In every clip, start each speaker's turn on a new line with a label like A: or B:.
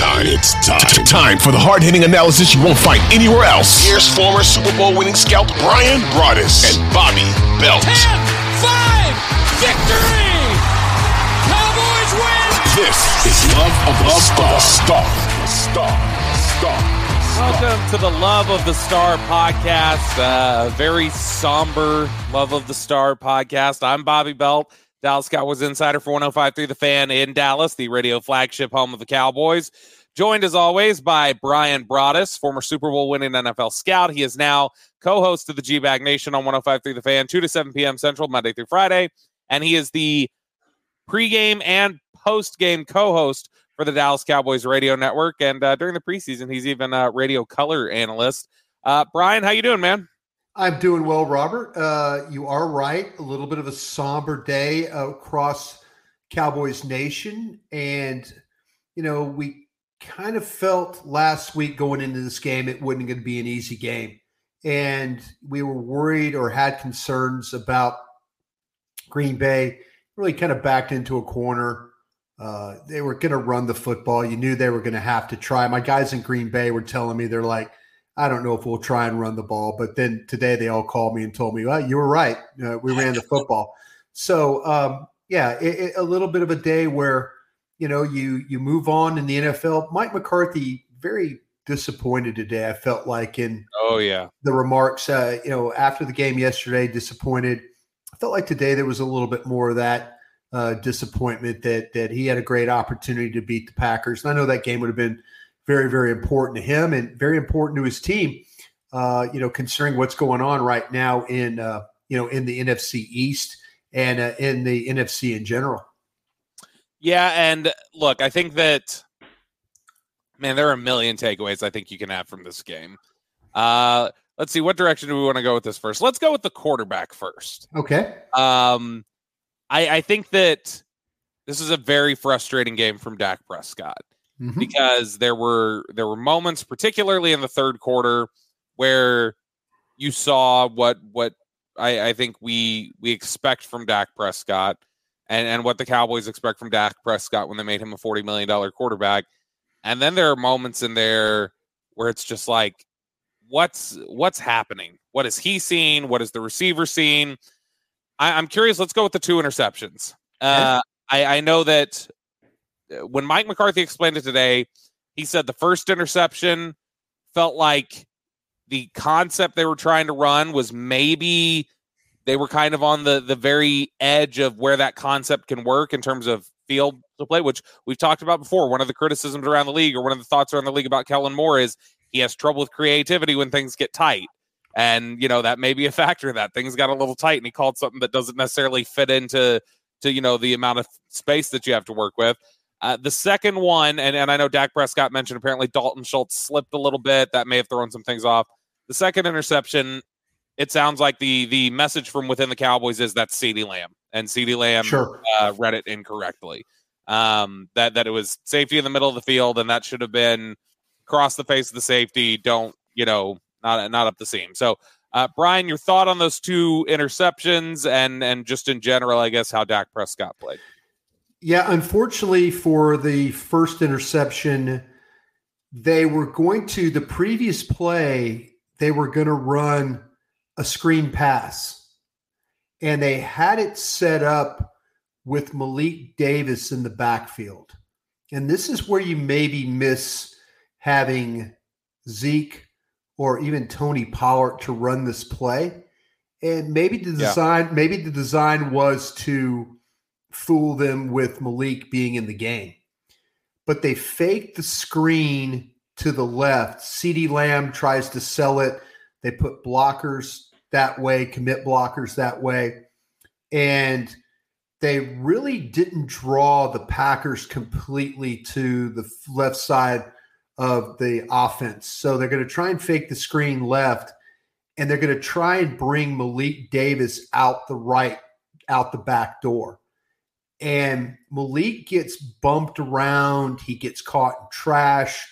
A: It's time. It's time. It's time. Time for the hard hitting analysis you won't find anywhere else. Here's former Super Bowl winning scout Bryan Broaddus and Bobby Belt.
B: 10 5 victory! Cowboys win!
A: This is Love of the Star. Star. Star. Star.
C: Welcome to the Love of the Star podcast, uh, very somber Love of the Star podcast. I'm Bobby Belt, Dallas Cowboys insider for 105.3 The Fan in Dallas, the radio flagship home of the Cowboys. Joined as always by Bryan Broaddus, former Super Bowl winning NFL scout. He is now co host of the G Bag Nation on 105.3 The Fan, 2 to 7 p.m. Central, Monday through Friday. And he is the pregame and postgame co host for the Dallas Cowboys radio network. And uh, during the preseason, he's even a radio color analyst. Uh, Bryan, how you doing, man?
D: I'm doing well, Robert. Uh, you are right. A little bit of a somber day across Cowboys Nation. And, you know, we kind of felt last week going into this game it wasn't going to be an easy game. And we were worried or had concerns about Green Bay, really kind of backed into a corner. Uh, they were going to run the football. You knew they were going to have to try. My guys in Green Bay were telling me, they're like, I don't know if we'll try and run the ball. But then today they all called me and told me, well, you were right. Uh, we ran the football. So, um, yeah, it, it, a little bit of a day where, you know, you you move on in the NFL. Mike McCarthy, very disappointed today. I felt like in
C: oh yeah
D: the remarks, uh, you know, after the game yesterday, disappointed. I felt like today there was a little bit more of that uh, disappointment that that he had a great opportunity to beat the Packers. And I know that game would have been very very important to him and very important to his team. Uh, you know, considering what's going on right now in uh, you know in the NFC East and uh, in the NFC in general.
C: Yeah, and look, I think that man, there are a million takeaways I think you can have from this game. Uh, let's see, what direction do we want to go with this first? Let's go with the quarterback first.
D: Okay.
C: Um, I, I think that this is a very frustrating game from Dak Prescott mm-hmm. because there were there were moments, particularly in the third quarter, where you saw what what I, I think we we expect from Dak Prescott and, and what the Cowboys expect from Dak Prescott when they made him a $40 million quarterback. And then there are moments in there where it's just like, what's what's happening? What is he seeing? What is the receiver seeing? I, am curious. Let's go with the two interceptions. Uh, I, I know that when Mike McCarthy explained it today, he said the first interception felt like the concept they were trying to run was maybe they were kind of on the the very edge of where that concept can work in terms of field to play, which we've talked about before. One of the criticisms around the league, or one of the thoughts around the league about Kellen Moore, is he has trouble with creativity when things get tight. And you know that may be a factor that things got a little tight, and he called something that doesn't necessarily fit into to you know the amount of space that you have to work with. Uh, the second one, and, and I know Dak Prescott mentioned apparently Dalton Schultz slipped a little bit. That may have thrown some things off. The second interception, it sounds like the the message from within the Cowboys is that CeeDee Lamb and CeeDee Lamb
D: sure.
C: uh, read it incorrectly. Um, that that it was safety in the middle of the field, and that should have been across the face of the safety. Don't you know? Not not up the seam. So, uh, Bryan, your thought on those two interceptions, and and just in general, I guess how Dak Prescott played.
D: Yeah, unfortunately for the first interception, they were going to the previous play. They were going to run a screen pass, and they had it set up with Malik Davis in the backfield. And this is where you maybe miss having Zeke or even Tony Pollard to run this play. And maybe the design, yeah. maybe the design was to fool them with Malik being in the game. But they faked the screen to the left. CeeDee Lamb tries to sell it. They put blockers that way, commit blockers that way. And they really didn't draw the Packers completely to the left side of the offense. So they're going to try and fake the screen left, and they're going to try and bring Malik Davis out the right, out the back door. And Malik gets bumped around. He gets caught in trash.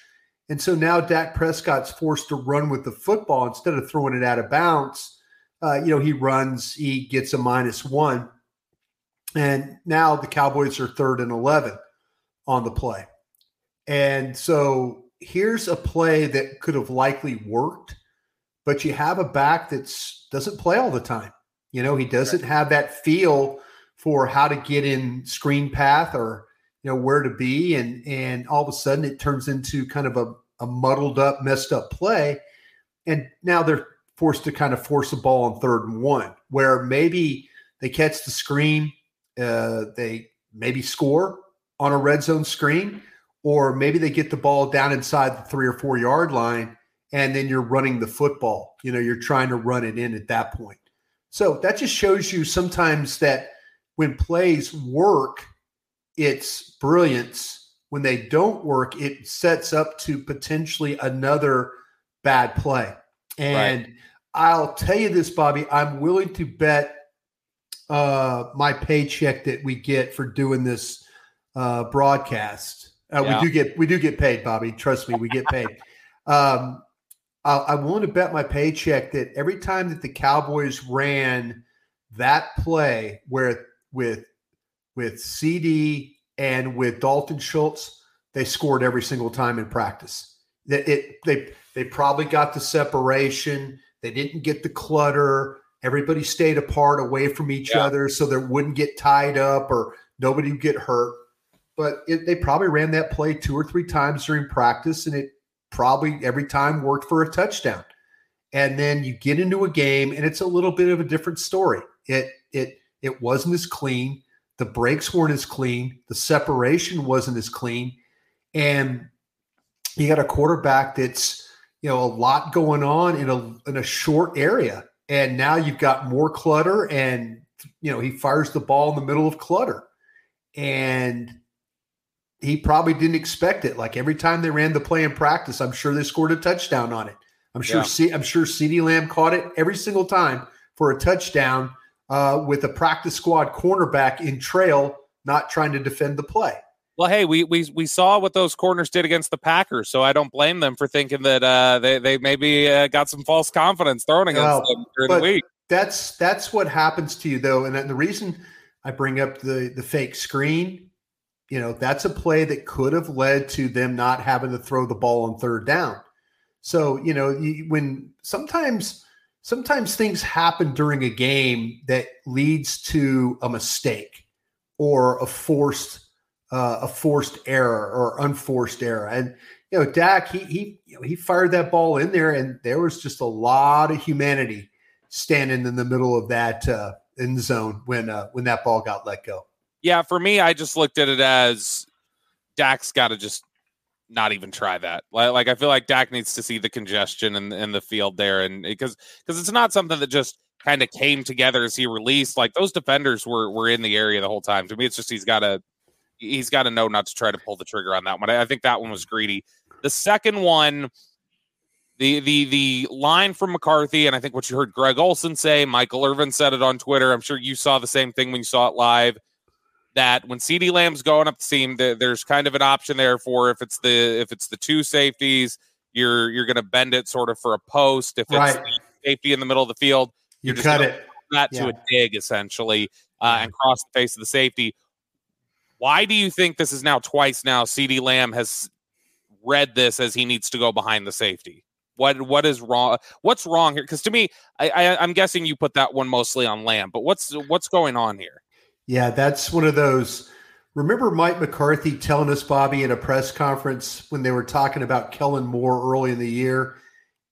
D: And so now Dak Prescott's forced to run with the football instead of throwing it out of bounds. Uh, you know, he runs, he gets a minus one. And now the Cowboys are third and 11 on the play. And so here's a play that could have likely worked, but you have a back that doesn't play all the time. You know, he doesn't have that feel for how to get in screen path or you know where to be. And and all of a sudden it turns into kind of a, a muddled up messed up play. And now they're forced to kind of force a ball on third and one where maybe they catch the screen uh, they maybe score on a red zone screen or maybe they get the ball down inside the three or four yard line and then you're running the football. You know you're trying to run it in at that point. So that just shows you sometimes that when plays work, it's brilliance. When they don't work, it sets up to potentially another bad play. And right. I'll tell you this, Bobby, I'm willing to bet uh, my paycheck that we get for doing this uh, broadcast. Uh, yeah. We do get we do get paid, Bobby. Trust me, we get paid. um, I, I want to bet my paycheck that every time that the Cowboys ran that play where with with CeeDee and with Dalton Schultz, they scored every single time in practice. It, it they they probably got the separation. They didn't get the clutter. Everybody stayed apart, away from each yeah. other, so they wouldn't get tied up or nobody would get hurt. But it, they probably ran that play two or three times during practice, and it probably every time worked for a touchdown. And then you get into a game, and it's a little bit of a different story. It it it wasn't as clean. The breaks weren't as clean. The separation wasn't as clean. And you got a quarterback that's, you know, a lot going on in a in a short area. And now you've got more clutter and you know, he fires the ball in the middle of clutter. And he probably didn't expect it. Like every time they ran the play in practice, I'm sure they scored a touchdown on it. I'm sure yeah. C- I'm sure CeeDee Lamb caught it every single time for a touchdown uh, with a practice squad cornerback in trail, not trying to defend the play.
C: Well, hey, we we we saw what those corners did against the Packers, so I don't blame them for thinking that uh, they they maybe uh, got some false confidence thrown against them during the week.
D: That's that's what happens to you though, and the reason I bring up the the fake screen, you know, that's a play that could have led to them not having to throw the ball on third down. So you know, you, when sometimes sometimes things happen during a game that leads to a mistake or a forced uh, a forced error or unforced error. And you know, Dak he he you know, he fired that ball in there, and there was just a lot of humanity standing in the middle of that uh, end zone when uh, when that ball got let go.
C: Yeah, for me, I just looked at it as Dak's got to just not even try that. Like, like I feel like Dak needs to see the congestion in, in the field there, and because because it's not something that just kind of came together as he released. Like those defenders were were in the area the whole time. To me, it's just he's got to he's got to know not to try to pull the trigger on that one. I, I think that one was greedy. The second one. The, the the line from McCarthy, and I think what you heard Greg Olsen say, Michael Irvin said it on Twitter. I'm sure you saw the same thing when you saw it live that when CeeDee Lamb's going up the seam, there's kind of an option there for if it's the if it's the two safeties, you're you're going to bend it sort of for a post. If it's right. safety in the middle of the field,
D: you just cut it
C: that yeah. to a dig essentially uh, and cross the face of the safety. Why do you think this is now twice now? CeeDee Lamb has read this as he needs to go behind the safety. What what is wrong? What's wrong here? Because to me, I, I I'm guessing you put that one mostly on Lamb, but what's what's going on here?
D: Yeah, that's one of those. Remember Mike McCarthy telling us, Bobby, in a press conference when they were talking about Kellen Moore early in the year,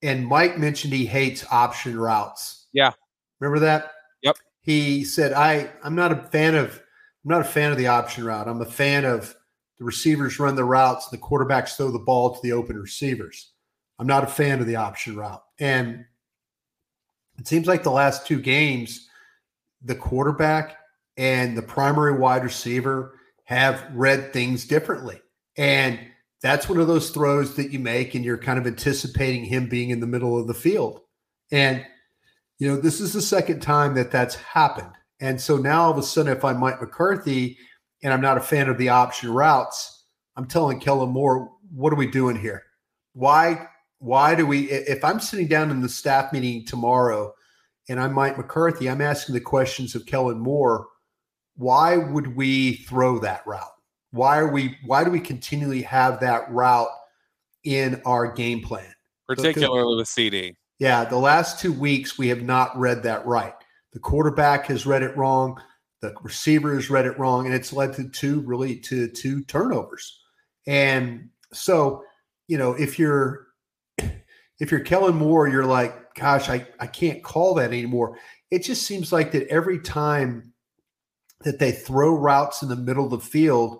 D: and Mike mentioned he hates option routes.
C: Yeah,
D: remember that?
C: Yep.
D: He said, "I I'm not a fan of I'm not a fan of the option route. I'm a fan of the receivers run the routes, the quarterbacks throw the ball to the open receivers. I'm not a fan of the option route." And it seems like the last two games, the quarterback and the primary wide receiver have read things differently. And that's one of those throws that you make and you're kind of anticipating him being in the middle of the field. And, you know, this is the second time that that's happened. And so now all of a sudden, if I'm Mike McCarthy and I'm not a fan of the option routes, I'm telling Kellen Moore, what are we doing here? Why, why do we, if I'm sitting down in the staff meeting tomorrow and I'm Mike McCarthy, I'm asking the questions of Kellen Moore, why would we throw that route? Why are we why do we continually have that route in our game plan?
C: Particularly with CeeDee.
D: Yeah, the last two weeks we have not read that right. The quarterback has read it wrong, the receiver has read it wrong, and it's led to two really to two turnovers. And so, you know, if you're if you're Kellen Moore, you're like, gosh, I, I can't call that anymore. It just seems like that every time that they throw routes in the middle of the field,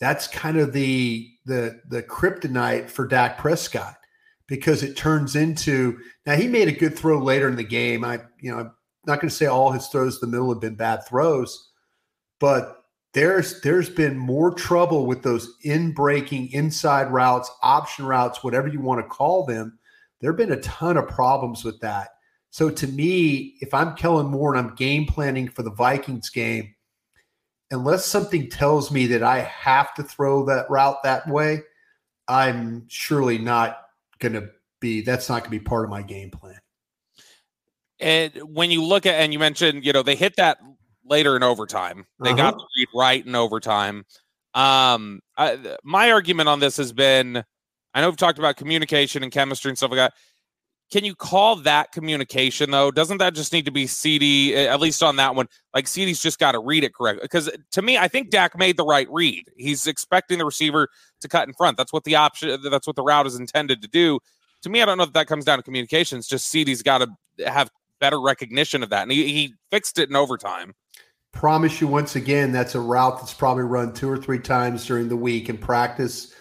D: that's kind of the the the kryptonite for Dak Prescott because it turns into now he made a good throw later in the game. I you know I'm not going to say all his throws in the middle have been bad throws, but there's there's been more trouble with those in breaking inside routes, option routes, whatever you want to call them. There have been a ton of problems with that. So to me, if I'm Kellen Moore and I'm game planning for the Vikings game, unless something tells me that I have to throw that route that way, I'm surely not going to be, that's not going to be part of my game plan.
C: And when you look at, and you mentioned, you know, they hit that later in overtime. They uh-huh. got the read right in overtime. Um, I, my argument on this has been, I know we've talked about communication and chemistry and stuff like that. Can you call that communication though? Doesn't that just need to be CeeDee at least on that one? Like CeeDee's just got to read it correctly. Because uh, to me, I think Dak made the right read. He's expecting the receiver to cut in front. That's what the option. Uh, that's what the route is intended to do. To me, I don't know if that comes down to communications. Just CeeDee's got to have better recognition of that, and he, he fixed it in overtime.
D: Promise you once again, that's a route that's probably run two or three times during the week in practice,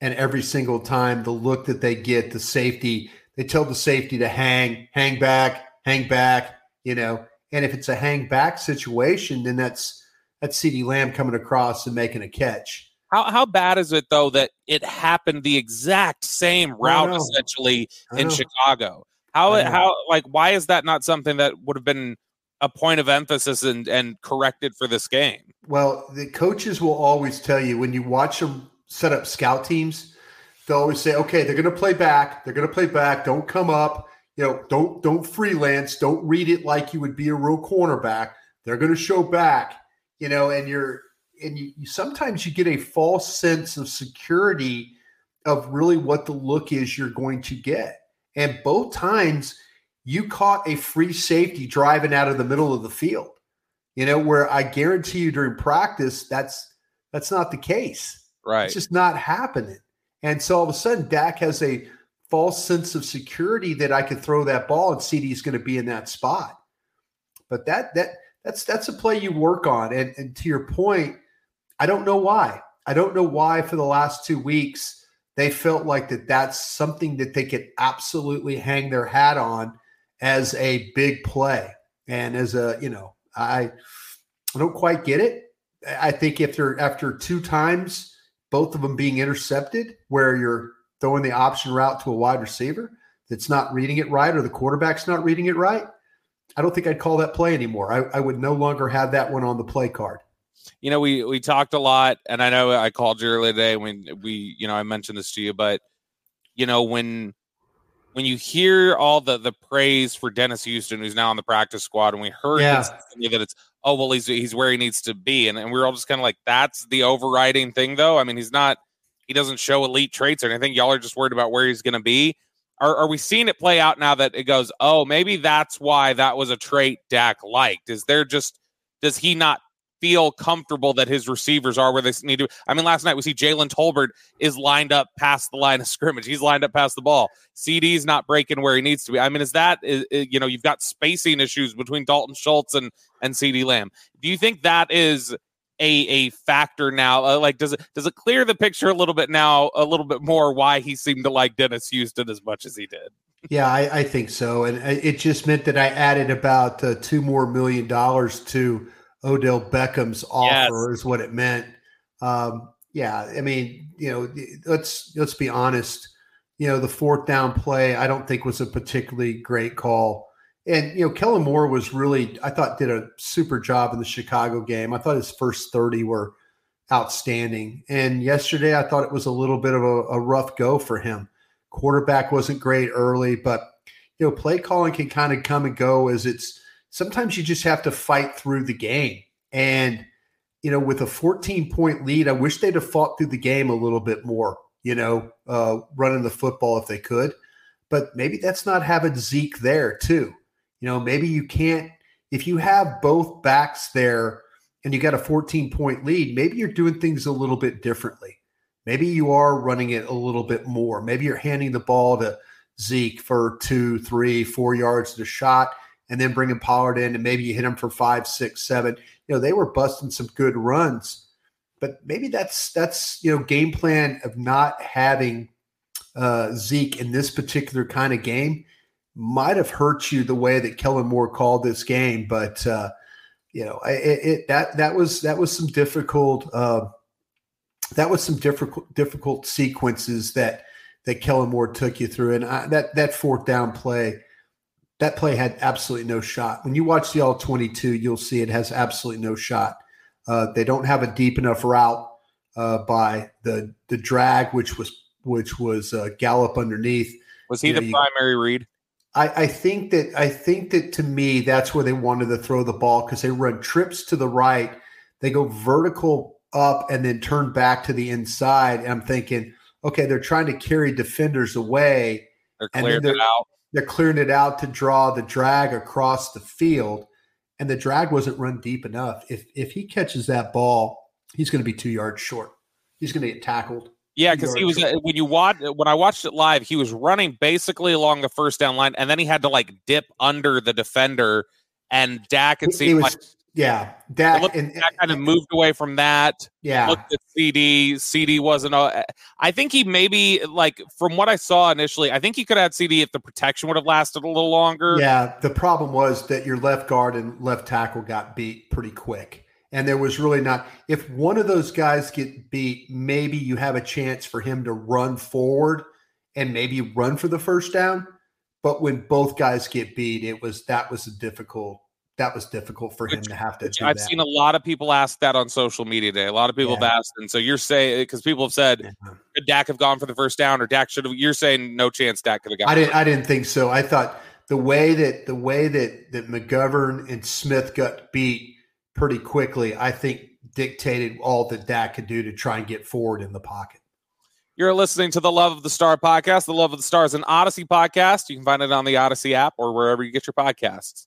D: and every single time the look that they get, the safety they tell the safety to hang, hang back, hang back, you know. And if it's a hang back situation, then that's that's CeeDee Lamb coming across and making a catch.
C: How how bad is it though that it happened the exact same route essentially in Chicago? How how like why is that not something that would have been a point of emphasis and and corrected for this game?
D: Well, the coaches will always tell you when you watch them set up scout teams, they'll always say, okay, they're going to play back. They're going to play back. Don't come up. You know, don't don't freelance. Don't read it like you would be a real cornerback. They're going to show back. You know, and you're and you, you sometimes you get a false sense of security of really what the look is you're going to get. And both times you caught a free safety driving out of the middle of the field. You know, where I guarantee you during practice that's that's not the case.
C: Right.
D: It's just not happening. And so all of a sudden, Dak has a false sense of security that I could throw that ball and CeeDee is going to be in that spot. But that that that's that's a play you work on. And, and to your point, I don't know why. I don't know why for the last two weeks they felt like that that's something that they could absolutely hang their hat on as a big play and as a you know I I don't quite get it. I think if they're after two times both of them being intercepted, where you're throwing the option route to a wide receiver that's not reading it right or the quarterback's not reading it right, I don't think I'd call that play anymore. I, I would no longer have that one on the play card.
C: You know, we we talked a lot, and I know I called you earlier today when we, you know, I mentioned this to you, but you know, when when you hear all the the praise for Dennis Houston, who's now on the practice squad, and we heard yeah. that it's oh well he's he's where he needs to be. And, and we are all just kind of like that's the overriding thing though. I mean he's not he doesn't show elite traits or anything. Y'all are just worried about where he's going to be. Are, are we seeing it play out now that it goes oh maybe that's why that was a trait Dak liked? Is there just does he not feel comfortable that his receivers are where they need to. I mean, last night we see Jalen Tolbert is lined up past the line of scrimmage. He's lined up past the ball. CeeDee's not breaking where he needs to be. I mean, is that is, you know you've got spacing issues between Dalton Schultz and and CeeDee Lamb. Do you think that is a a factor now? Uh, like, does it does it clear the picture a little bit now, a little bit more why he seemed to like Dennis Houston as much as he did?
D: Yeah, I, I think so, and it just meant that I added about uh, two more million dollars to Odell Beckham's offer yes. is what it meant. Um, yeah, I mean, you know, let's let's be honest. You know, the fourth down play I don't think was a particularly great call. And you know, Kellen Moore was really I thought did a super job in the Chicago game. I thought his first 30 were outstanding. And yesterday I thought it was a little bit of a, a rough go for him. Quarterback wasn't great early, but you know, play calling can kind of come and go as it's sometimes you just have to fight through the game. And, you know, with a 14 point lead, I wish they'd have fought through the game a little bit more, you know, uh, running the football if they could. But maybe that's not having Zeke there, too. You know, maybe you can't, if you have both backs there and you got a 14 point lead, maybe you're doing things a little bit differently. Maybe you are running it a little bit more. Maybe you're handing the ball to Zeke for two, three, four yards to shot and then bringing Pollard in and maybe you hit him for five, six, seven. You know, they were busting some good runs, but maybe that's that's you know game plan of not having uh, Zeke in this particular kind of game might have hurt you the way that Kellen Moore called this game. But uh, you know, it, it, that that was that was some difficult uh, that was some difficult difficult sequences that that Kellen Moore took you through, and I, that that fourth down play that play had absolutely no shot. When you watch the all 22, you'll see it has absolutely no shot. Uh, they don't have a deep enough route uh, by the the drag, which was which was uh, Gallup underneath.
C: Was he you the know, primary you, read?
D: I, I think that I think that to me that's where they wanted to throw the ball because they run trips to the right, they go vertical up and then turn back to the inside. And I'm thinking, okay, they're trying to carry defenders away.
C: They're clearing it out
D: they're clearing it out to draw the drag across the field, and the drag wasn't run deep enough. If if he catches that ball, he's going to be two yards short. He's going to get tackled.
C: Yeah, because he was uh, when you watch when I watched it live, he was running basically along the first down line, and then he had to like dip under the defender, and Dak it seemed like
D: yeah, that
C: and, that kind of moved away from that.
D: Yeah,
C: looked at CeeDee. CeeDee wasn't. A, I think he maybe like from what I saw initially. I think he could have had CeeDee if the protection would have lasted a little longer.
D: Yeah, the problem was that your left guard and left tackle got beat pretty quick, and there was really not. If one of those guys get beat, maybe you have a chance for him to run forward and maybe run for the first down. But when both guys get beat, it was that was a difficult that was difficult for him which, to have to
C: I've
D: that.
C: seen a lot of people ask that on social media today. A lot of people yeah. have asked, and so you're saying because people have said yeah. could Dak have gone for the first down or Dak should have. You're saying no chance Dak could have gone.
D: I didn't. I didn't think so. I thought the way that the way that that McGovern and Smith got beat pretty quickly, I think dictated all that Dak could do to try and get forward in the pocket.
C: You're listening to the Love of the Star podcast. The Love of the Star is an Audacy podcast. You can find it on the Audacy app or wherever you get your podcasts.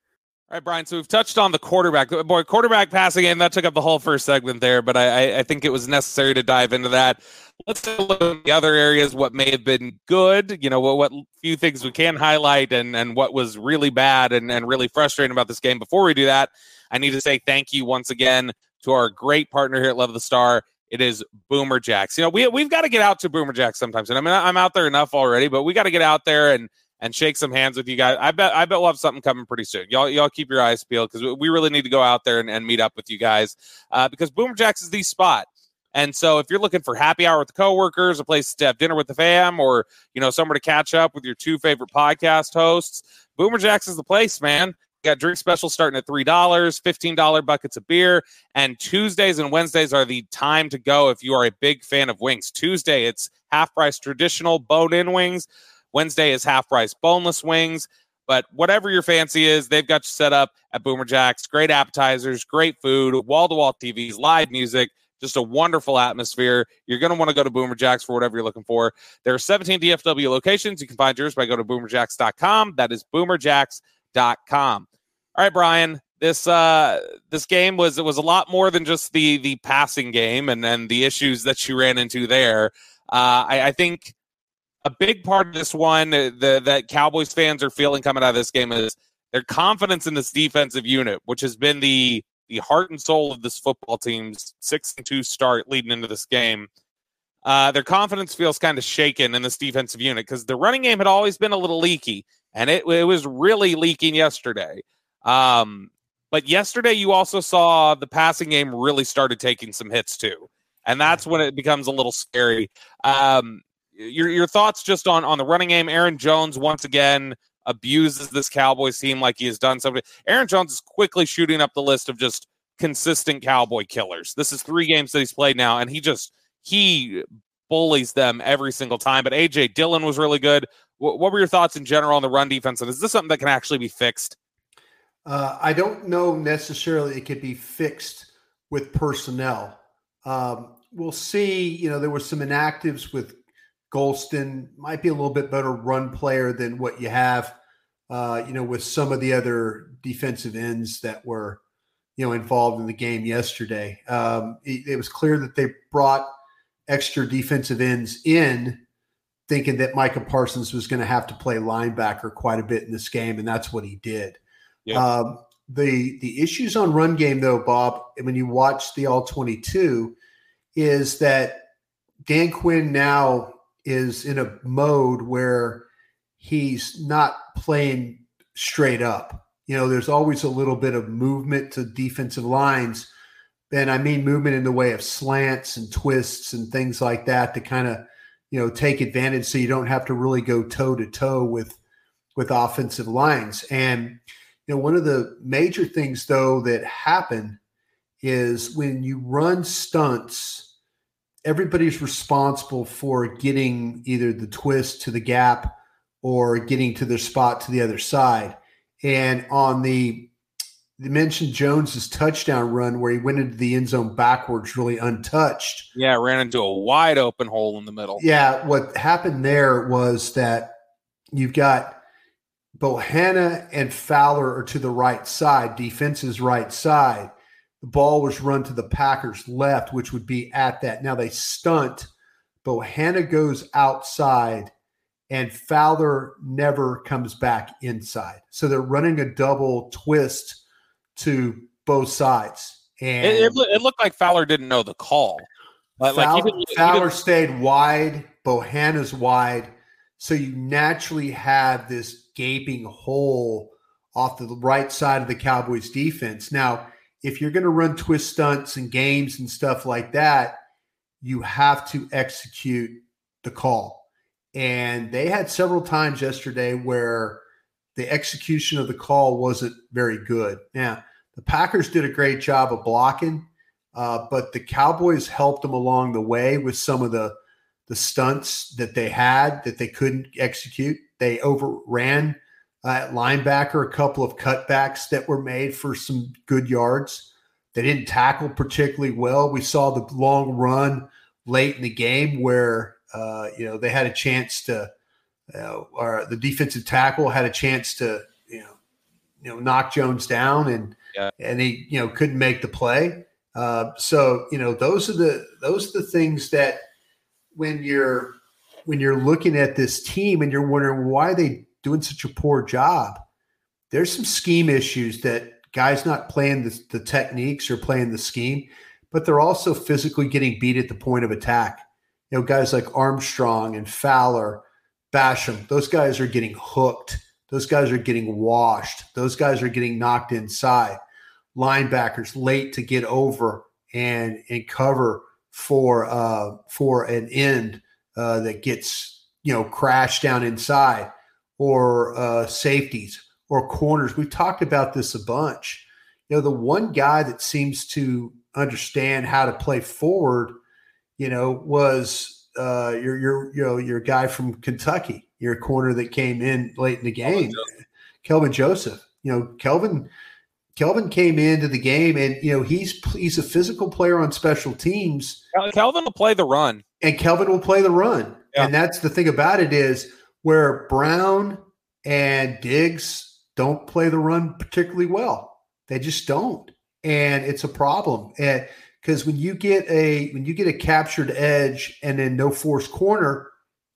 C: All right, Bryan. So we've touched on the quarterback. Uh, boy, quarterback passing game that took up the whole first segment there, but I, I think it was necessary to dive into that. Let's look at the other areas. What may have been good, you know, what, what few things we can highlight, and and what was really bad and and really frustrating about this game. Before we do that, I need to say thank you once again to our great partner here at Love the Star. It is Boomer Jacks. You know, we we've got to get out to Boomer Jacks sometimes, and I mean I'm out there enough already, but we got to get out there and and shake some hands with you guys. I bet I bet we'll have something coming pretty soon. Y'all y'all keep your eyes peeled because we really need to go out there and, and meet up with you guys uh, because Boomer Jacks is the spot. And so if you're looking for happy hour with the coworkers, a place to have dinner with the fam, or you know somewhere to catch up with your two favorite podcast hosts, Boomer Jacks is the place, man. You got drink specials starting at three dollars, fifteen dollar buckets of beer, and Tuesdays and Wednesdays are the time to go if you are a big fan of wings. Tuesday it's half price traditional bone in wings. Wednesday is half price boneless wings. But whatever your fancy is, they've got you set up at Boomer Jacks. Great appetizers, great food, wall to wall TVs, live music, just a wonderful atmosphere. You're going to want to go to Boomer Jacks for whatever you're looking for. There are 17 DFW locations. You can find yours by go to boomerjacks.com. That is boomerjacks.com. All right, Bryan, this uh this game was it was a lot more than just the the passing game and then the issues that you ran into there. Uh, I, I think a big part of this one the, that Cowboys fans are feeling coming out of this game is their confidence in this defensive unit, which has been the the heart and soul of this football team's six and two start leading into this game. Uh, their confidence feels kind of shaken in this defensive unit because the running game had always been a little leaky, and it, it was really leaking yesterday. Um, but yesterday, you also saw the passing game really started taking some hits too, and that's when it becomes a little scary. Um, your your thoughts just on on the running game? Aaron Jones once again abuses this Cowboys team like he has done something. Aaron Jones is quickly shooting up the list of just consistent Cowboy killers. This is three games that he's played now, and he just he bullies them every single time. But AJ Dillon was really good. What were your thoughts in general on the run defense? And is this something that can actually be fixed?
D: Uh, I don't know necessarily it could be fixed with personnel. Um, we'll see. You know, there were some inactives with Golston. Might be a little bit better run player than what you have. Uh, you know, with some of the other defensive ends that were, you know, involved in the game yesterday. Um, it, it was clear that they brought extra defensive ends in, thinking that Micah Parsons was going to have to play linebacker quite a bit in this game, and that's what he did. Yeah. Um, the the issues on run game though, Bob, when you watch the all twenty two, is that Dan Quinn now is in a mode where he's not playing straight up. You know, there's always a little bit of movement to defensive lines. And I mean movement in the way of slants and twists and things like that to kind of, you know, take advantage so you don't have to really go toe to toe with with offensive lines. And you know, one of the major things though that happen is when you run stunts, everybody's responsible for getting either the twist to the gap or getting to their spot to the other side. And on the you mentioned Jones's touchdown run where he went into the end zone backwards, really untouched.
C: Yeah, ran into a wide open hole in the middle.
D: Yeah, what happened there was that you've got Bohanna and Fowler are to the right side, defense's right side. The ball was run to the Packers' left, which would be at that. Now they stunt. Bohanna goes outside, and Fowler never comes back inside. So they're running a double twist to both sides. And
C: it, it, it looked like Fowler didn't know the call.
D: Fowler, like even, Fowler even, stayed wide, Bohanna's wide. So you naturally have this gaping hole off the right side of the Cowboys defense. Now, if you're going to run twist stunts and games and stuff like that, you have to execute the call. And they had several times yesterday where the execution of the call wasn't very good. Now, the Packers did a great job of blocking, uh, but the Cowboys helped them along the way with some of the the stunts that they had that they couldn't execute. They overran uh, at linebacker a couple of cutbacks that were made for some good yards. They didn't tackle particularly well. We saw the long run late in the game where uh, you know they had a chance to, uh, or the defensive tackle had a chance to you know you know knock Jones down and yeah. and he you know couldn't make the play. Uh, so you know those are the those are the things that when you're when you're looking at this team and you're wondering why they doing such a poor job, there's some scheme issues that guys not playing the, the techniques or playing the scheme, but they're also physically getting beat at the point of attack. You know, guys like Armstrong and Fowler, Basham, those guys are getting hooked. Those guys are getting washed. Those guys are getting knocked inside. Linebackers late to get over and and cover for uh, for an end uh, that gets you know crashed down inside, or uh, safeties or corners. We've talked about this a bunch. You know, the one guy that seems to understand how to play forward, you know, was uh, your your you know your guy from Kentucky, your corner that came in late in the game, Kelvin Joseph. You know, Kelvin Kelvin came into the game, and you know he's he's a physical player on special teams.
C: Kelvin will play the run,
D: and Kelvin will play the run, yeah. and that's the thing about it is where Brown and Diggs don't play the run particularly well. They just don't, and it's a problem. Because when you get a when you get a captured edge and then no force corner,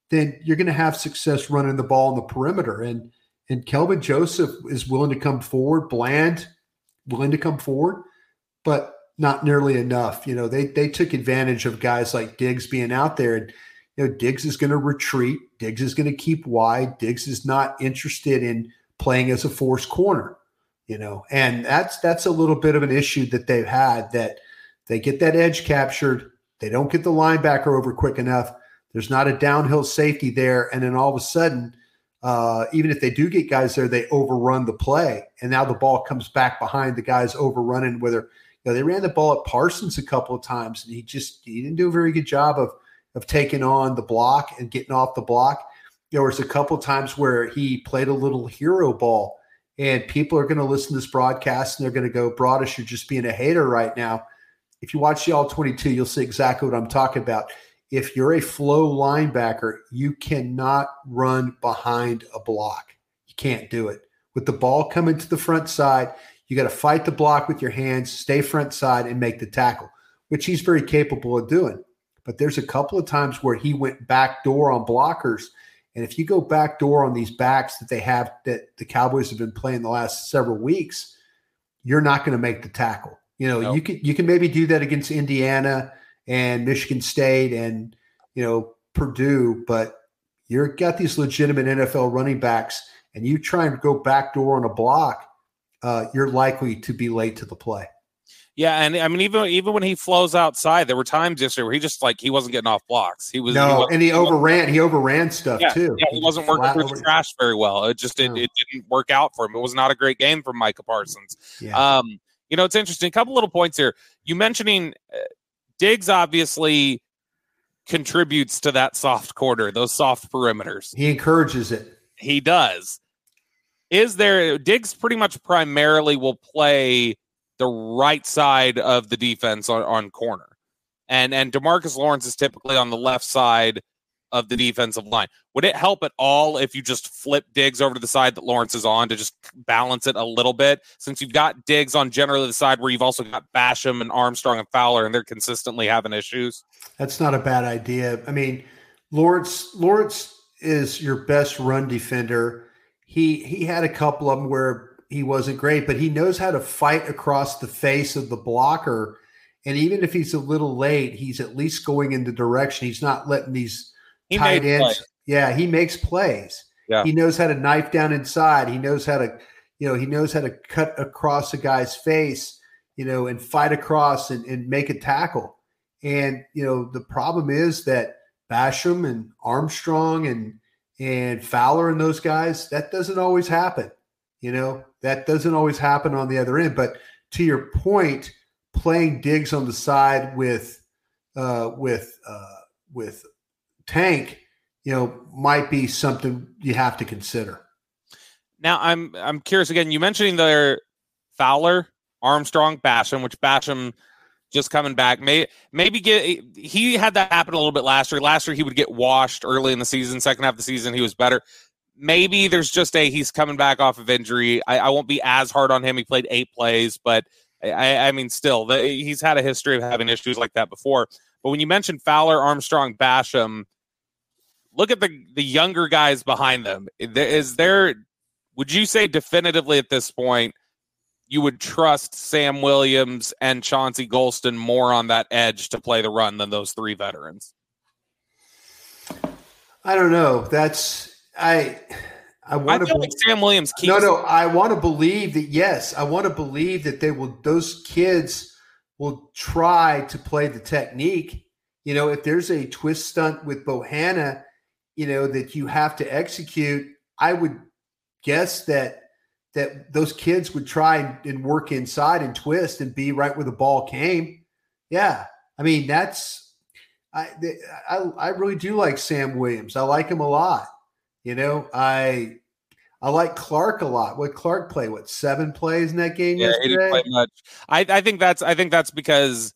D: then you're going to have success running the ball on the perimeter. And and Kelvin Joseph is willing to come forward, Bland willing to come forward, but not nearly enough. You know, they they took advantage of guys like Diggs being out there, and you know Diggs is going to retreat. Diggs is going to keep wide. Diggs is not interested in playing as a force corner. You know, and that's that's a little bit of an issue that they've had that they get that edge captured, they don't get the linebacker over quick enough. There's not a downhill safety there, and then all of a sudden uh, even if they do get guys there, they overrun the play, and now the ball comes back behind the guys overrunning. Whether you know they ran the ball at Parsons a couple of times, and he just he didn't do a very good job of of taking on the block and getting off the block. There was a couple times where he played a little hero ball, and people are going to listen to this broadcast and they're going to go, "Broaddus, you're just being a hater right now." If you watch the All 22, you'll see exactly what I'm talking about if you're a flow linebacker, you cannot run behind a block. You can't do it. With the ball coming to the front side, you got to fight the block with your hands, stay front side, and make the tackle, which he's very capable of doing. But there's a couple of times where he went back door on blockers. And if you go back door on these backs that they have that the Cowboys have been playing the last several weeks, you're not going to make the tackle. You know, nope. you can you can maybe do that against Indiana and Michigan State and you know Purdue, but you're got these legitimate NFL running backs, and you try and go back door on a block, uh, you're likely to be late to the play.
C: Yeah, and I mean, even even when he flows outside, there were times yesterday where he just like he wasn't getting off blocks. He was
D: no,
C: he
D: and he overran. He overran stuff
C: yeah,
D: too.
C: Yeah, he wasn't working through the trash very well. It just it, it, didn't work out for him. It was not a great game for Micah Parsons. Yeah. Um, you know, it's interesting. A couple little points here. You mentioning uh, Diggs obviously contributes to that soft quarter, those soft perimeters.
D: He encourages it.
C: He does. Is there Diggs pretty much primarily will play the right side of the defense on, on corner. And and Demarcus Lawrence is typically on the left side of the defensive line. Would it help at all if you just flip Diggs over to the side that Lawrence is on to just balance it a little bit? Since you've got Diggs on generally the side where you've also got Basham and Armstrong and Fowler, and they're consistently having issues.
D: That's not a bad idea. I mean, Lawrence Lawrence is your best run defender. He he had a couple of them where he wasn't great, but he knows how to fight across the face of the blocker. And even if he's a little late, he's at least going in the direction. He's not letting these he tight ends. Yeah, he makes plays. Yeah. He knows how to knife down inside. He knows how to, you know, he knows how to cut across a guy's face, you know, and fight across and, and make a tackle. And, you know, the problem is that Basham and Armstrong and and Fowler and those guys, that doesn't always happen. You know, that doesn't always happen on the other end. But to your point, playing Diggs on the side with uh with uh with tank, you know, might be something you have to consider.
C: Now, I'm I'm curious again. You mentioning their Fowler, Armstrong, Basham, which Basham just coming back. May maybe get he had that happen a little bit last year. Last year he would get washed early in the season. Second half of the season he was better. Maybe there's just a he's coming back off of injury. I, I won't be as hard on him. He played eight plays, but I, I mean, still, the, he's had a history of having issues like that before. But when you mentioned Fowler, Armstrong, Basham, look at the the younger guys behind them. Is there? Would you say definitively at this point you would trust Sam Williams and Chauncey Golston more on that edge to play the run than those three veterans?
D: I don't know. That's I. I want
C: to like Sam Williams. Keeps-
D: no, no. I want to believe that. Yes, I want to believe that they will. Those kids will try to play the technique. You know, if there's a twist stunt with Bohanna you know that you have to execute i would guess that that those kids would try and work inside and twist and be right where the ball came yeah i mean that's i i, I really do like sam williams i like him a lot you know i I like Clark a lot. What Clark play? What seven plays in that game? Yeah, yesterday? he didn't play
C: much. I, I think that's I think that's because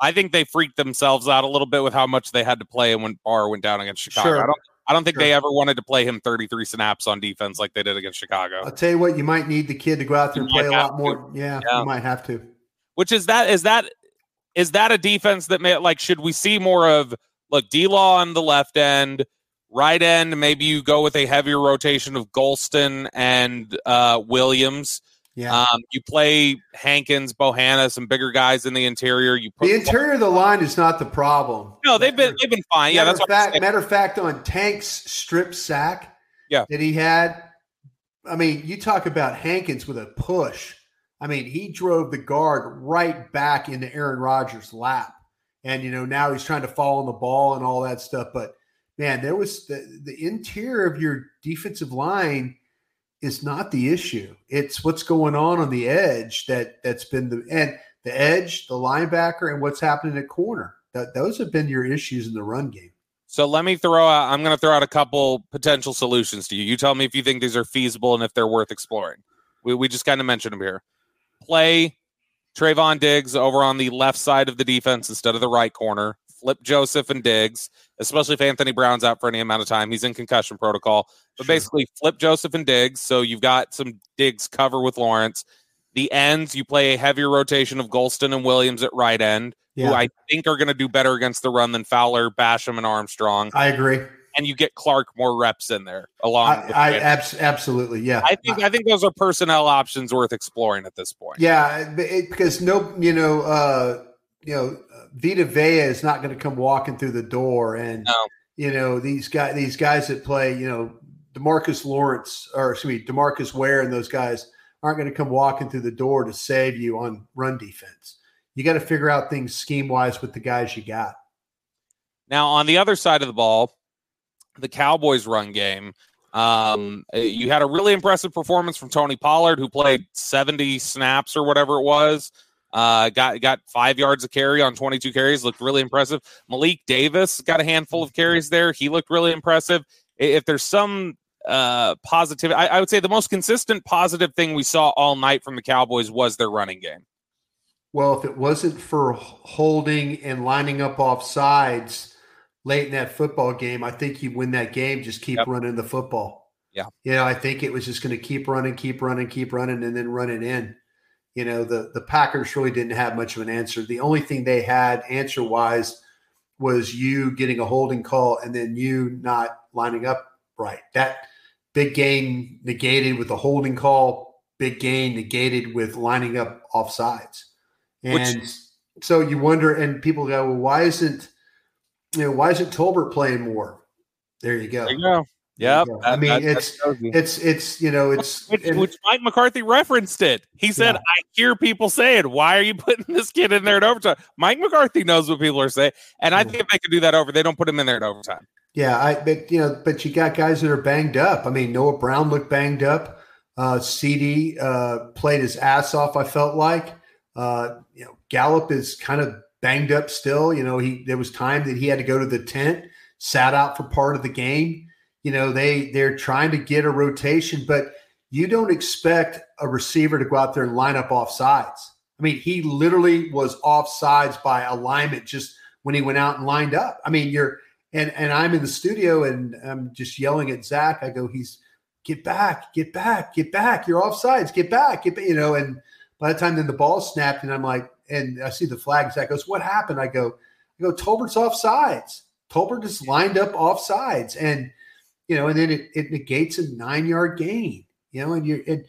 C: I think they freaked themselves out a little bit with how much they had to play and when Barr went down against Chicago. Sure. I don't I don't think
D: Sure.
C: they ever wanted to play him 33 snaps on defense like they did against Chicago.
D: I'll tell you what, you might need the kid to go out there
C: You
D: and play a lot more. Yeah,
C: Yeah.
D: you might have to.
C: Which is that is that is that a defense that may like should we see more of look D Law on the left end, right end, maybe you go with a heavier rotation of Golston and uh Williams.
D: Yeah.
C: Um you play Hankins, Bohanna, some bigger guys in the interior. You put
D: the interior of the line is not the problem.
C: No, they've been they've been fine. Yeah,
D: matter
C: that's
D: of
C: what
D: fact. Matter of fact, on Tank's strip sack,
C: Yeah.
D: that he had. I mean, you talk about Hankins with a push. I mean, he drove the guard right back into Aaron Rodgers' lap, and you know now he's trying to fall on the ball and all that stuff. But man, there was the the interior of your defensive line is not the issue. It's what's going on on the edge that that's been the and the edge, the linebacker, and what's happening at corner. That those have been your issues in the run game.
C: So let me throw out I'm gonna throw out a couple potential solutions to you. You tell me if you think these are feasible and if they're worth exploring. We we just kind of mentioned them here. Play Trevon Diggs over on the left side of the defense instead of the right corner. Flip Joseph and Diggs, especially if Anthony Brown's out for any amount of time. He's in concussion protocol. But
D: Sure.
C: basically, flip Joseph and Diggs. So you've got some Diggs cover with Lawrence. The ends, you play a heavier rotation of Golston and Williams at right end, who I think are going to do better against the run than Fowler, Basham, and Armstrong.
D: I agree.
C: And you get Clark more reps in there along.
D: I,
C: with
D: I abs- absolutely, yeah.
C: I think I think those are personnel options worth exploring at this point.
D: yeah, it, because no, you know, uh, you know, Vita Vea is not going to come walking through the door, and
C: No.
D: you know these guys, these guys that play, you know, Demarcus Lawrence or excuse me, Demarcus Ware, and those guys aren't going to come walking through the door to save you on run defense. You got to figure out things scheme wise with the guys you got.
C: Now on the other side of the ball, the Cowboys run game. Um, you had a really impressive performance from Tony Pollard, who played 70 snaps or whatever it was. Uh, got got five yards of carry on 22 carries, looked really impressive. Malik Davis got a handful of carries there. He looked really impressive. If there's some uh positive, I, I would say the most consistent positive thing we saw all night from the Cowboys was their running game.
D: Well, if it wasn't for holding and lining up off sides late in that football game, I think you win that game. Just keep
C: Yep.
D: running the football.
C: Yeah.
D: You know, I think it was just going to keep running, keep running, keep running, and then running in. You know, the the Packers really didn't have much of an answer. The only thing they had answer wise was you getting a holding call and then you not lining up right. That big gain negated with the holding call, big gain negated with lining up off sides.
C: Which-
D: And so you wonder, and people go, well, why isn't you know why isn't Tolbert playing more? There you go.
C: There you go.
D: There you
C: Yep.
D: go.
C: that-
D: I mean,
C: that- that
D: it's it's it's you know it's
C: which,
D: and-
C: which Mike McCarthy referenced it. He said,
D: Yeah.
C: "I hear people saying, why are you putting this kid in there at overtime?" Mike McCarthy knows what people are saying, and I think if they could do that over, they don't put him in there at overtime.
D: Yeah, I but you know, but you got guys that are banged up. I mean, Noah Brown looked banged up. Uh CeeDee uh played his ass off, I felt like. Uh you know, Gallup is kind of banged up still. You know, he there was time that he had to go to the tent, sat out for part of the game. You know, they they're trying to get a rotation, but you don't expect a receiver to go out there and line up off sides. I mean, he literally was off sides by alignment just when he went out and lined up. I mean, you're and and I'm in the studio and I'm just yelling at Zach. I go, he's get back, get back, get back. You're off sides, get back, get back, you know. And by the time then the ball snapped, and I'm like, and I see the flag. Zach goes, what happened? I go, I go, Tolbert's off sides. Tolbert just lined up off sides, and you know, and then it, it negates a nine yard gain. You know, and you're and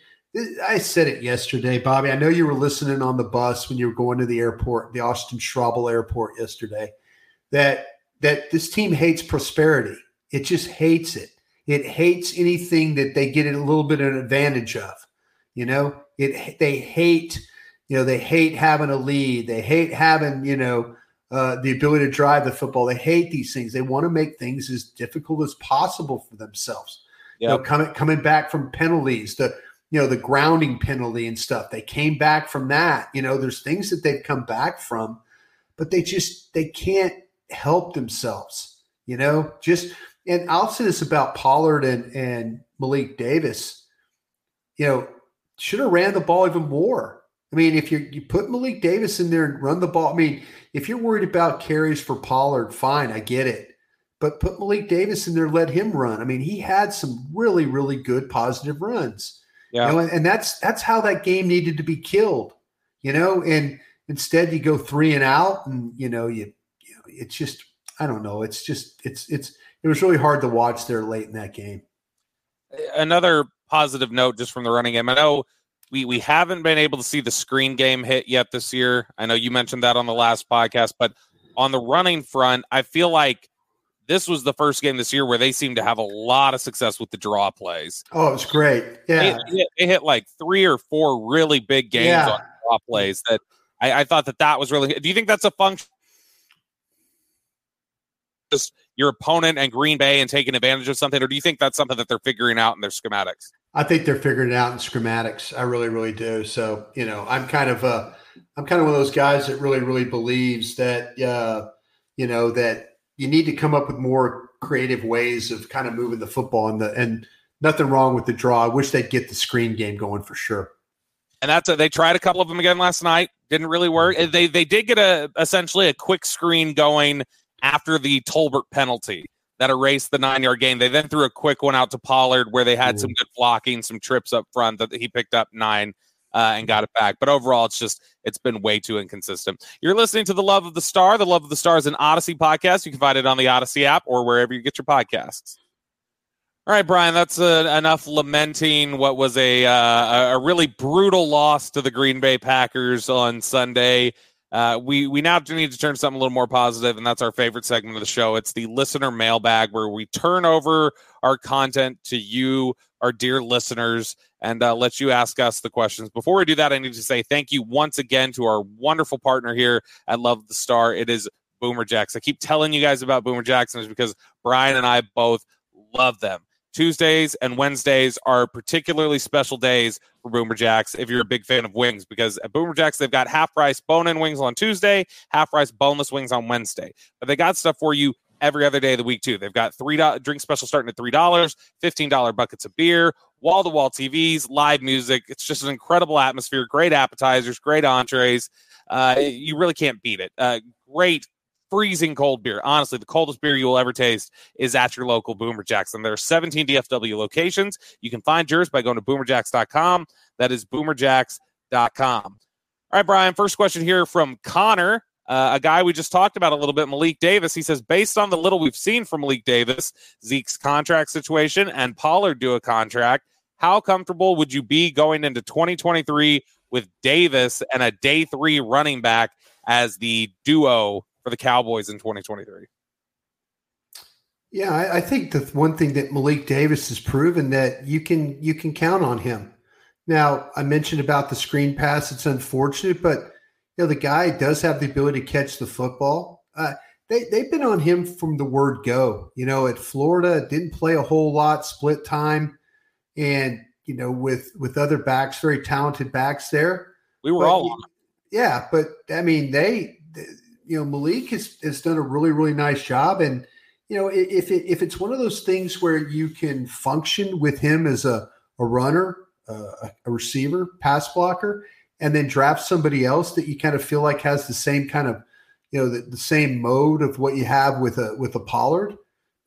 D: I said it yesterday, Bobby. I know you were listening on the bus when you were going to the airport, the Austin Straubel Airport yesterday. That that this team hates prosperity. It just hates it. It hates anything that they get a little bit of an advantage of. You know, it they hate, you know, they hate having a lead. They hate having, you know, uh, the ability to drive the football. They hate these things. They want to make things as difficult as possible for themselves. You know, coming coming back from penalties, the you know the grounding penalty and stuff. They came back from that. You know, there's things that they've come back from, but they just they can't help themselves. You know, just and I'll say this about Pollard and and Malik Davis. You know, should have ran the ball even more. I mean, if you you put Malik Davis in there and run the ball, I mean, if you're worried about carries for Pollard, fine, I get it. but put Malik Davis in there, let him run. I mean, he had some really, really good positive runs. Yeah. You know, and, and that's that's how that game needed to be killed, you know, and instead you go three and out and you know, you, you know, it's just I don't know. It's just it's it's it was really hard to watch there late in that game.
C: Another positive note just from the running game. I know we we haven't been able to see the screen game hit yet this year. I know you mentioned that on the last podcast, but on the running front, I feel like this was the first game this year where they seemed to have a lot of success with the draw plays.
D: Oh, it was great. Yeah.
C: They, they, they hit like three or four really big games yeah. on draw plays that I, I, thought that that was really. Do you think that's a function? Just your opponent and Green Bay and taking advantage of something, or do you think that's something that they're figuring out in their schematics?
D: I think they're figuring it out in schematics. I really, really do. So, you know, I'm kind of uh I'm kind of one of those guys that really, really believes that uh, you know, that you need to come up with more creative ways of kind of moving the football and the and nothing wrong with the draw. I wish they'd get the screen game going for sure.
C: And that's a, they tried a couple of them again last night. Didn't really work. They they did get a essentially a quick screen going after the Tolbert penalty that erased the nine yard gain. They then threw a quick one out to Pollard where they had Ooh. some good blocking, some trips up front that he picked up nine uh, and got it back. But overall, it's just it's been way too inconsistent. You're listening to the Love of the Star. The Love of the Star is an Audacy podcast. You can find it on the Audacy app or wherever you get your podcasts. All right, Bryan, that's uh, enough lamenting what was a uh, a really brutal loss to the Green Bay Packers on Sunday. Uh, we we now do need to turn something a little more positive, and that's our favorite segment of the show. It's the listener mailbag, where we turn over our content to you, our dear listeners, and uh, let you ask us the questions. Before we do that, I need to say thank you once again to our wonderful partner here at Love the Star. It is Boomer Jacks. I keep telling you guys about Boomer Jacks is because Bryan and I both love them. Tuesdays and Wednesdays are particularly special days for Boomer Jacks if you're a big fan of wings because at Boomer Jacks they've got half price bone in wings on Tuesday, half price boneless wings on Wednesday. But they got stuff for you every other day of the week too. They've got three drink special starting at three dollars, fifteen dollar buckets of beer, wall to wall TVs, live music. It's just an incredible atmosphere. Great appetizers, great entrees. Uh, you really can't beat it. Uh, great freezing cold beer. Honestly, the coldest beer you will ever taste is at your local Boomer Jacks. And there are 17 DFW locations. You can find yours by going to boomerjacks.com. That is boomerjacks.com. All right, Bryan, first question here from Connor. Uh, a guy we just talked about a little bit, Malik Davis. He says, based on the little we've seen from Malik Davis, Zeke's contract situation, and Pollard due a contract, how comfortable would you be going into 2023 with Davis and a day three running back as the duo for the Cowboys in 2023?
D: Yeah, I, I think the one thing that Malik Davis has proven that you can you can count on him. Now, I mentioned about the screen pass; it's unfortunate, but you know, the guy does have the ability to catch the football. Uh, they, they've been on him from the word go. You know, at Florida, didn't play a whole lot, split time, and you know, with with other backs, very talented backs there.
C: We were but, all
D: Yeah, but I mean, they, they, you know, Malik has has done a really really nice job, and you know, if it, if it's one of those things where you can function with him as a a runner, uh, a receiver, pass blocker, and then draft somebody else that you kind of feel like has the same kind of you know the, the same mode of what you have with a with a Pollard.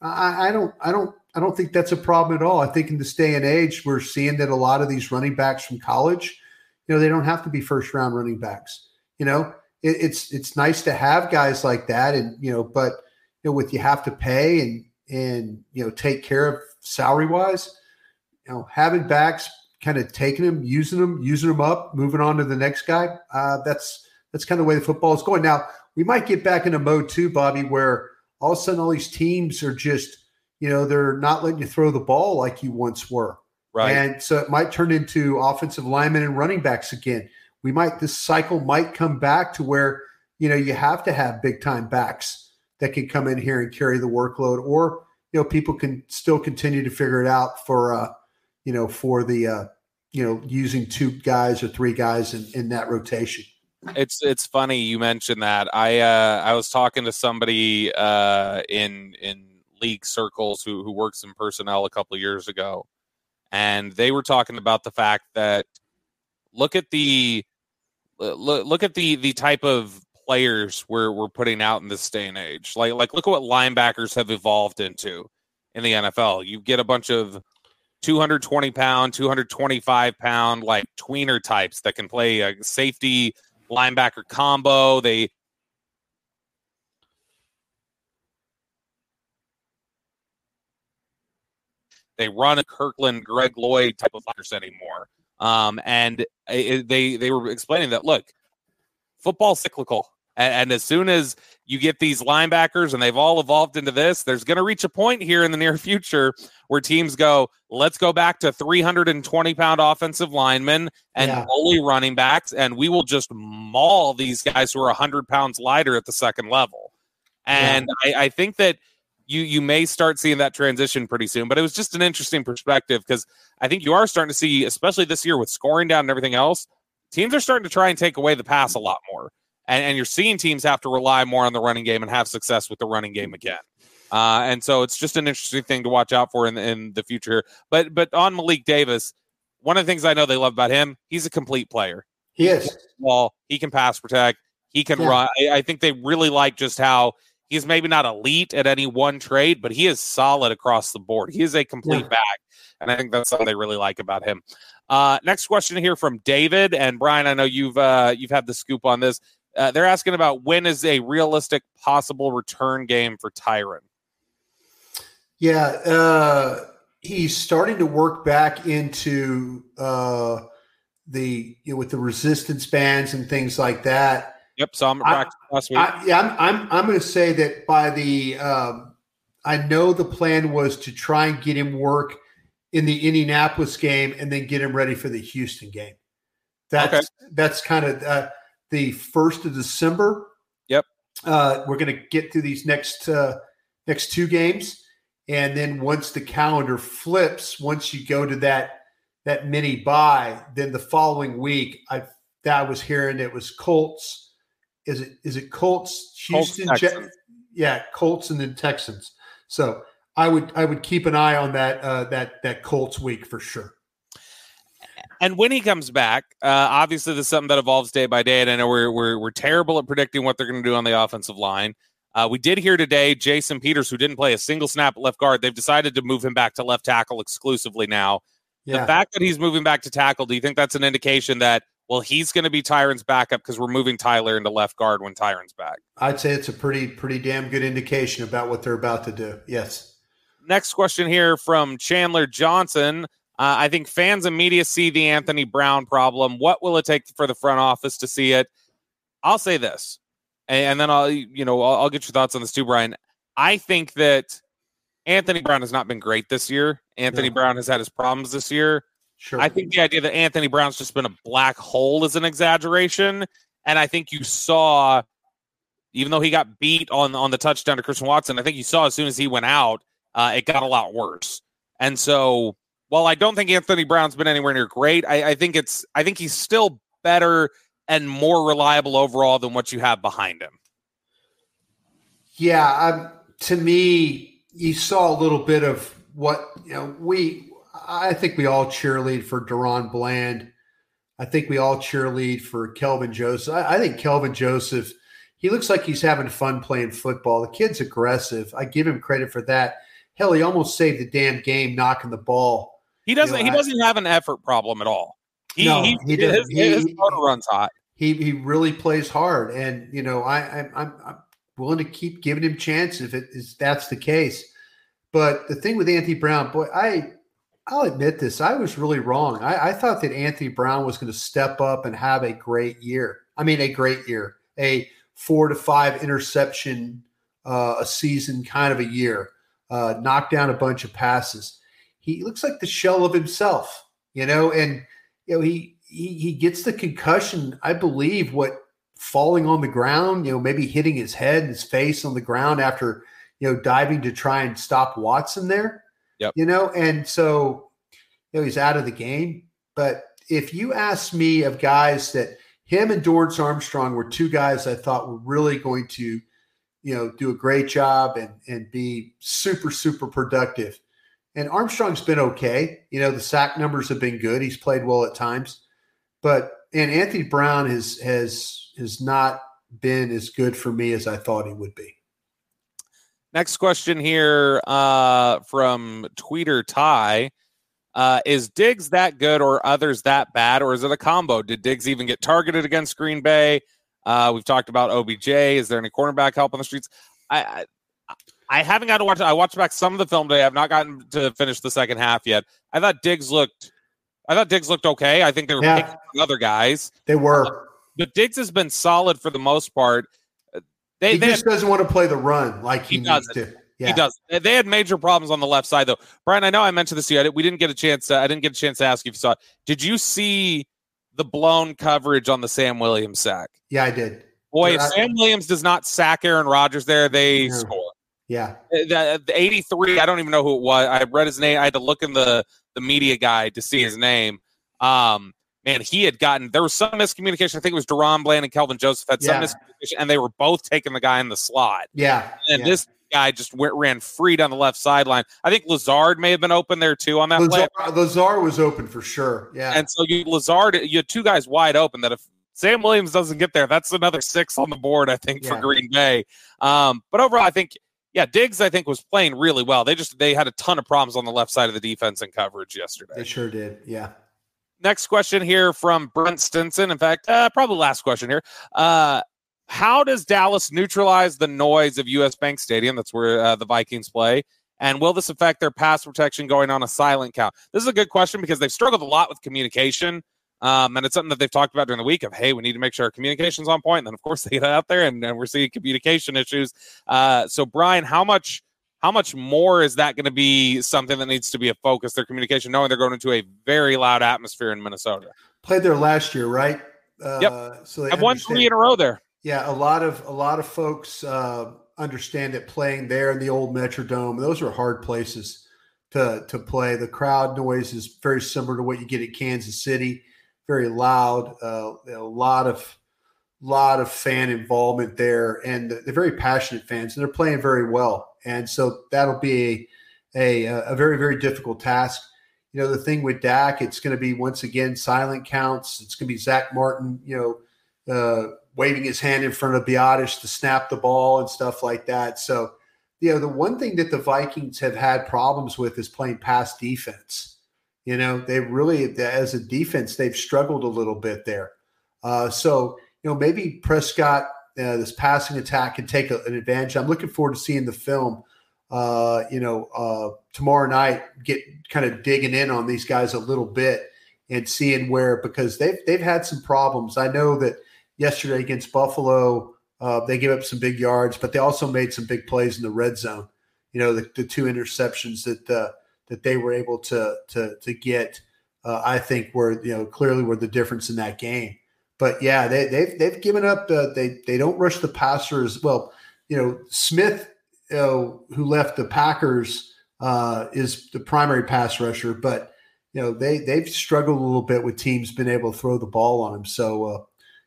D: I, I don't I don't I don't think that's a problem at all. I think in this day and age, we're seeing that a lot of these running backs from college, you know, they don't have to be first round running backs. You know, it, it's it's nice to have guys like that, and you know, but you know, with you have to pay and and you know take care of salary wise, you know, having backs kind of taking them, using them, using them up, moving on to the next guy. Uh, that's that's kind of the way the football is going. Now we might get back into mode too, Bobby, where all of a sudden all these teams are just, you know, they're not letting you throw the ball like you once were.
C: Right.
D: And so it might turn into offensive linemen and running backs again. We might this cycle might come back to where, you know, you have to have big time backs that can come in here and carry the workload, or you know, people can still continue to figure it out for uh, you know, for the uh, you know, using two guys or three guys in, in that rotation.
C: It's it's funny you mentioned that. I uh, I was talking to somebody uh, in in league circles who who works in personnel a couple years ago, and they were talking about the fact that look at the Uh, look look at the the type of players we're we're putting out in this day and age. Like like look at what linebackers have evolved into in the NFL. You get a bunch of 220 pound, 225 pound like tweener types that can play a safety linebacker combo. They they run a Kirkland, Greg Lloyd type of fighters anymore. Um, and it, they they were explaining that look, football cyclical, and, and, as soon as you get these linebackers and they've all evolved into this, there's going to reach a point here in the near future where teams go, let's go back to 320 pound offensive linemen and yeah. only running backs, and we will just maul these guys who are 100 pounds lighter at the second level. And yeah. I, I think that you you may start seeing that transition pretty soon. But it was just an interesting perspective because I think you are starting to see, especially this year with scoring down and everything else, teams are starting to try and take away the pass a lot more. And, and you're seeing teams have to rely more on the running game and have success with the running game again. Uh, and so it's just an interesting thing to watch out for in, in the future. But but on Malik Davis, one of the things I know they love about him, he's a complete player.
D: He is.
C: Well, he can pass protect. He can yeah. run. I, I think they really like just how He's maybe not elite at any one trade, but he is solid across the board. He is a complete yeah. back. And I think that's something they really like about him. Uh, next question here from David and Bryan. I know you've uh, you've had the scoop on this. Uh, they're asking about when is a realistic possible return game for Tyron.
D: Yeah, uh, he's starting to work back into uh, the you know, with the resistance bands and things like that.
C: Yep, saw him at last week.
D: I, yeah, I'm I'm I'm going to say that by the um, I know the plan was to try and get him work in the Indianapolis game and then get him ready for the Houston game. That's okay. that's kind of uh, the first of December.
C: Yep.
D: Uh, we're going to get through these next uh, next two games, and then once the calendar flips, once you go to that that mini bye, then the following week, I that I was hearing it was Colts is it is it Colts, Houston, Colts, Je- yeah, Colts and then Texans. So I would I would keep an eye on that uh, that that Colts week for sure.
C: And when he comes back, uh, obviously this is something that evolves day by day. And I know we're we're, we're terrible at predicting what they're going to do on the offensive line. Uh, we did hear today Jason Peters, who didn't play a single snap at left guard. They've decided to move him back to left tackle exclusively now. Yeah. The fact that he's moving back to tackle, do you think that's an indication that well, he's going to be Tyron's backup because we're moving Tyler into left guard when Tyron's back.
D: I'd say it's a pretty, pretty damn good indication about what they're about to do. Yes.
C: Next question here from Chandler Johnson. Uh, I think fans and media see the Anthony Brown problem. What will it take for the front office to see it? I'll say this, and then I'll, you know, I'll, I'll get your thoughts on this too, Bryan. I think that Anthony Brown has not been great this year. Anthony Brown has had his problems this year. Sure. I think the idea that Anthony Brown's just been a black hole is an exaggeration. And I think you saw, even though he got beat on, on the touchdown to Christian Watson, I think you saw as soon as he went out, uh, it got a lot worse. And so while I don't think Anthony Brown's been anywhere near great, I, I think it's I think he's still better and more reliable overall than what you have behind him.
D: Yeah, um, to me, you saw a little bit of what you know. We I think we all cheerlead for DaRon Bland. I think we all cheerlead for Kelvin Joseph. I, I, think Kelvin Joseph, he looks like he's having fun playing football. The kid's aggressive. I give him credit for that. Hell, he almost saved the damn game knocking the ball.
C: He doesn't. You know, he I, doesn't have an effort problem at all. He, no, he, he. His, his motor runs hot.
D: He he really plays hard, and you know I, I I'm, I'm willing to keep giving him chance if it is that's the case. But the thing with Anthony Brown, boy, I I'll admit this. I was really wrong. I, I thought that Anthony Brown was going to step up and have a great year. I mean, a great year, a four to five interception uh, a season kind of a year, uh, knock down a bunch of passes. He looks like the shell of himself, you know, and you know he he, he gets the concussion. I believe what falling on the ground, you know, maybe hitting his head his face on the ground after you know diving to try and stop Watson there
C: Yep.
D: You know, and so you know he's out of the game. But if you ask me of guys that him and Dorance Armstrong were two guys I thought were really going to, you know, do a great job and and be super super productive. And Armstrong's been okay. You know, the sack numbers have been good. He's played well at times, but and Anthony Brown has has has not been as good for me as I thought he would be.
C: Next question here uh, from Tweeter Ty. Uh, is Diggs that good or others that bad, or is it a combo? Did Diggs even get targeted against Green Bay? Uh, we've talked about OBJ. Is there any cornerback help on the streets? I, I, I haven't got to watch. I watched back some of the film today. I've not gotten to finish the second half yet. I thought Diggs looked. I thought Diggs looked okay. I think they were yeah. picking other guys.
D: They were,
C: but Diggs has been solid for the most part.
D: They, he they just had, doesn't want to play the run like he, he needs to.
C: Yeah. He does. They had major problems on the left side, though. Bryan, I know I mentioned this to you. we didn't get a chance. Uh, I didn't get a chance to ask you if you saw it. Did you see the blown coverage on the Sam Williams sack?
D: Yeah, I did.
C: Boy, if Sam Williams does not sack Aaron Rodgers there, they yeah. score.
D: Yeah.
C: The, the, 83, I don't even know who it was. I read his name. I had to look in the, the media guide to see his name. Um, man, he had gotten there was some miscommunication. I think it was DaRon Bland and Kelvin Joseph had some yeah. miscommunication, and they were both taking the guy in the slot.
D: Yeah,
C: and
D: yeah.
C: this guy just went ran free down the left sideline. I think Lazard may have been open there too on that
D: Lazard,
C: play.
D: Lazard was open for sure. Yeah,
C: and so you Lazard, you had two guys wide open. That if Sam Williams doesn't get there, that's another six on the board. I think yeah. for Green Bay. Um, but overall, I think yeah, Diggs I think was playing really well. They just they had a ton of problems on the left side of the defense and coverage yesterday.
D: They sure did. Yeah.
C: Next question here from Brent Stinson. In fact, uh, probably last question here. Uh, how does Dallas neutralize the noise of US Bank Stadium? That's where uh, the Vikings play. And will this affect their pass protection going on a silent count? This is a good question because they've struggled a lot with communication. Um, and it's something that they've talked about during the week of, hey, we need to make sure our communication's on point. And then, of course, they get out there and, and we're seeing communication issues. Uh, so, Bryan, how much how much more is that going to be something that needs to be a focus, their communication, knowing they're going into a very loud atmosphere in Minnesota?
D: Played there last year, right?
C: Uh, yep. So they have won three in a row there.
D: Yeah, a lot of a lot of folks uh, understand that playing there in the old Metrodome, those are hard places to to play. The crowd noise is very similar to what you get at Kansas City, very loud. Uh, a lot of lot of fan involvement there, and they're very passionate fans, and they're playing very well. And so that'll be a, a, a very, very difficult task. You know, the thing with Dak, it's going to be once again silent counts. It's going to be Zack Martin, you know, uh, waving his hand in front of Biadasz to snap the ball and stuff like that. So, you know, the one thing that the Vikings have had problems with is playing pass defense. You know, they really, as a defense, they've struggled a little bit there. Uh, so, you know, maybe Prescott uh, this passing attack can take a, an advantage. I'm looking forward to seeing the film. Uh, you know, uh, tomorrow night, get kind of digging in on these guys a little bit and seeing where because they've they've had some problems. I know that yesterday against Buffalo, uh, they gave up some big yards, but they also made some big plays in the red zone. You know, the, the two interceptions that uh, that they were able to to to get, uh, I think were you know clearly were the difference in that game. But yeah, they, they've they've given up. The, they they don't rush the passers. Well, you know Smith, you know, who left the Packers, uh, is the primary pass rusher, but you know they they've struggled a little bit with teams being able to throw the ball on them. So uh,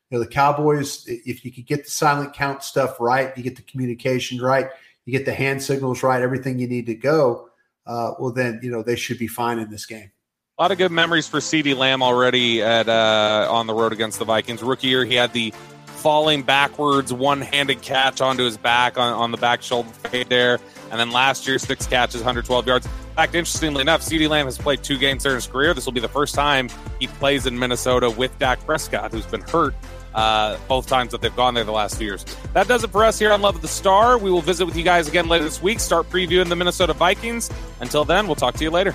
D: you know the Cowboys, if you could get the silent count stuff right, you get the communication right, you get the hand signals right, everything you need to go. Uh, well, then you know they should be fine in this game.
C: A lot of good memories for CeeDee Lamb already at uh, on the road against the Vikings. Rookie year, he had the falling backwards, one-handed catch onto his back on, on the back shoulder there. And then last year, six catches, 112 yards. In fact, interestingly enough, CeeDee Lamb has played two games in his career. This will be the first time he plays in Minnesota with Dak Prescott, who's been hurt uh, both times that they've gone there the last few years. That does it for us here on Love of the Star. We will visit with you guys again later this week, start previewing the Minnesota Vikings. Until then, we'll talk to you later.